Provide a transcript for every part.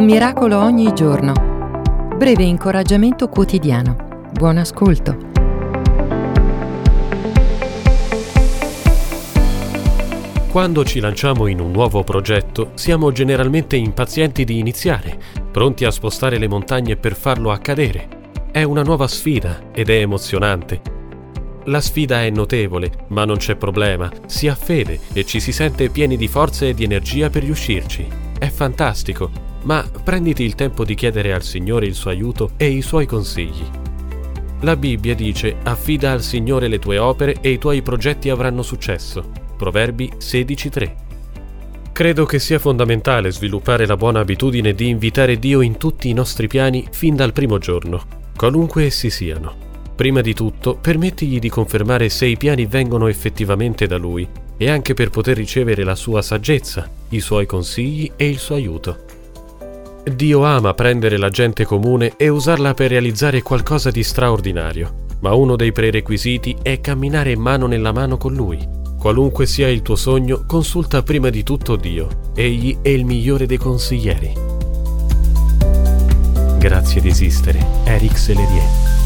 Un miracolo ogni giorno. Breve incoraggiamento quotidiano. Buon ascolto. Quando ci lanciamo in un nuovo progetto, siamo generalmente impazienti di iniziare, pronti a spostare le montagne per farlo accadere. È una nuova sfida ed è emozionante. La sfida è notevole, ma non c'è problema, si ha fede e ci si sente pieni di forza e di energia per riuscirci. È fantastico, ma prenditi il tempo di chiedere al Signore il suo aiuto e i suoi consigli. La Bibbia dice affida al Signore le tue opere e i tuoi progetti avranno successo. Proverbi 16.3. Credo che sia fondamentale sviluppare la buona abitudine di invitare Dio in tutti i nostri piani fin dal primo giorno, qualunque essi siano. Prima di tutto, permettigli di confermare se i piani vengono effettivamente da Lui e anche per poter ricevere la sua saggezza, i suoi consigli e il suo aiuto. Dio ama prendere la gente comune e usarla per realizzare qualcosa di straordinario, ma uno dei prerequisiti è camminare mano nella mano con Lui. Qualunque sia il tuo sogno, consulta prima di tutto Dio. Egli è il migliore dei consiglieri. Grazie di esistere, Eric Selerier.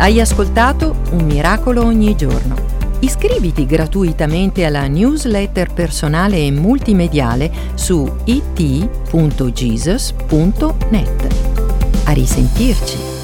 Hai ascoltato Un miracolo ogni giorno. Iscriviti gratuitamente alla newsletter personale e multimediale su it.jesus.net. A risentirci.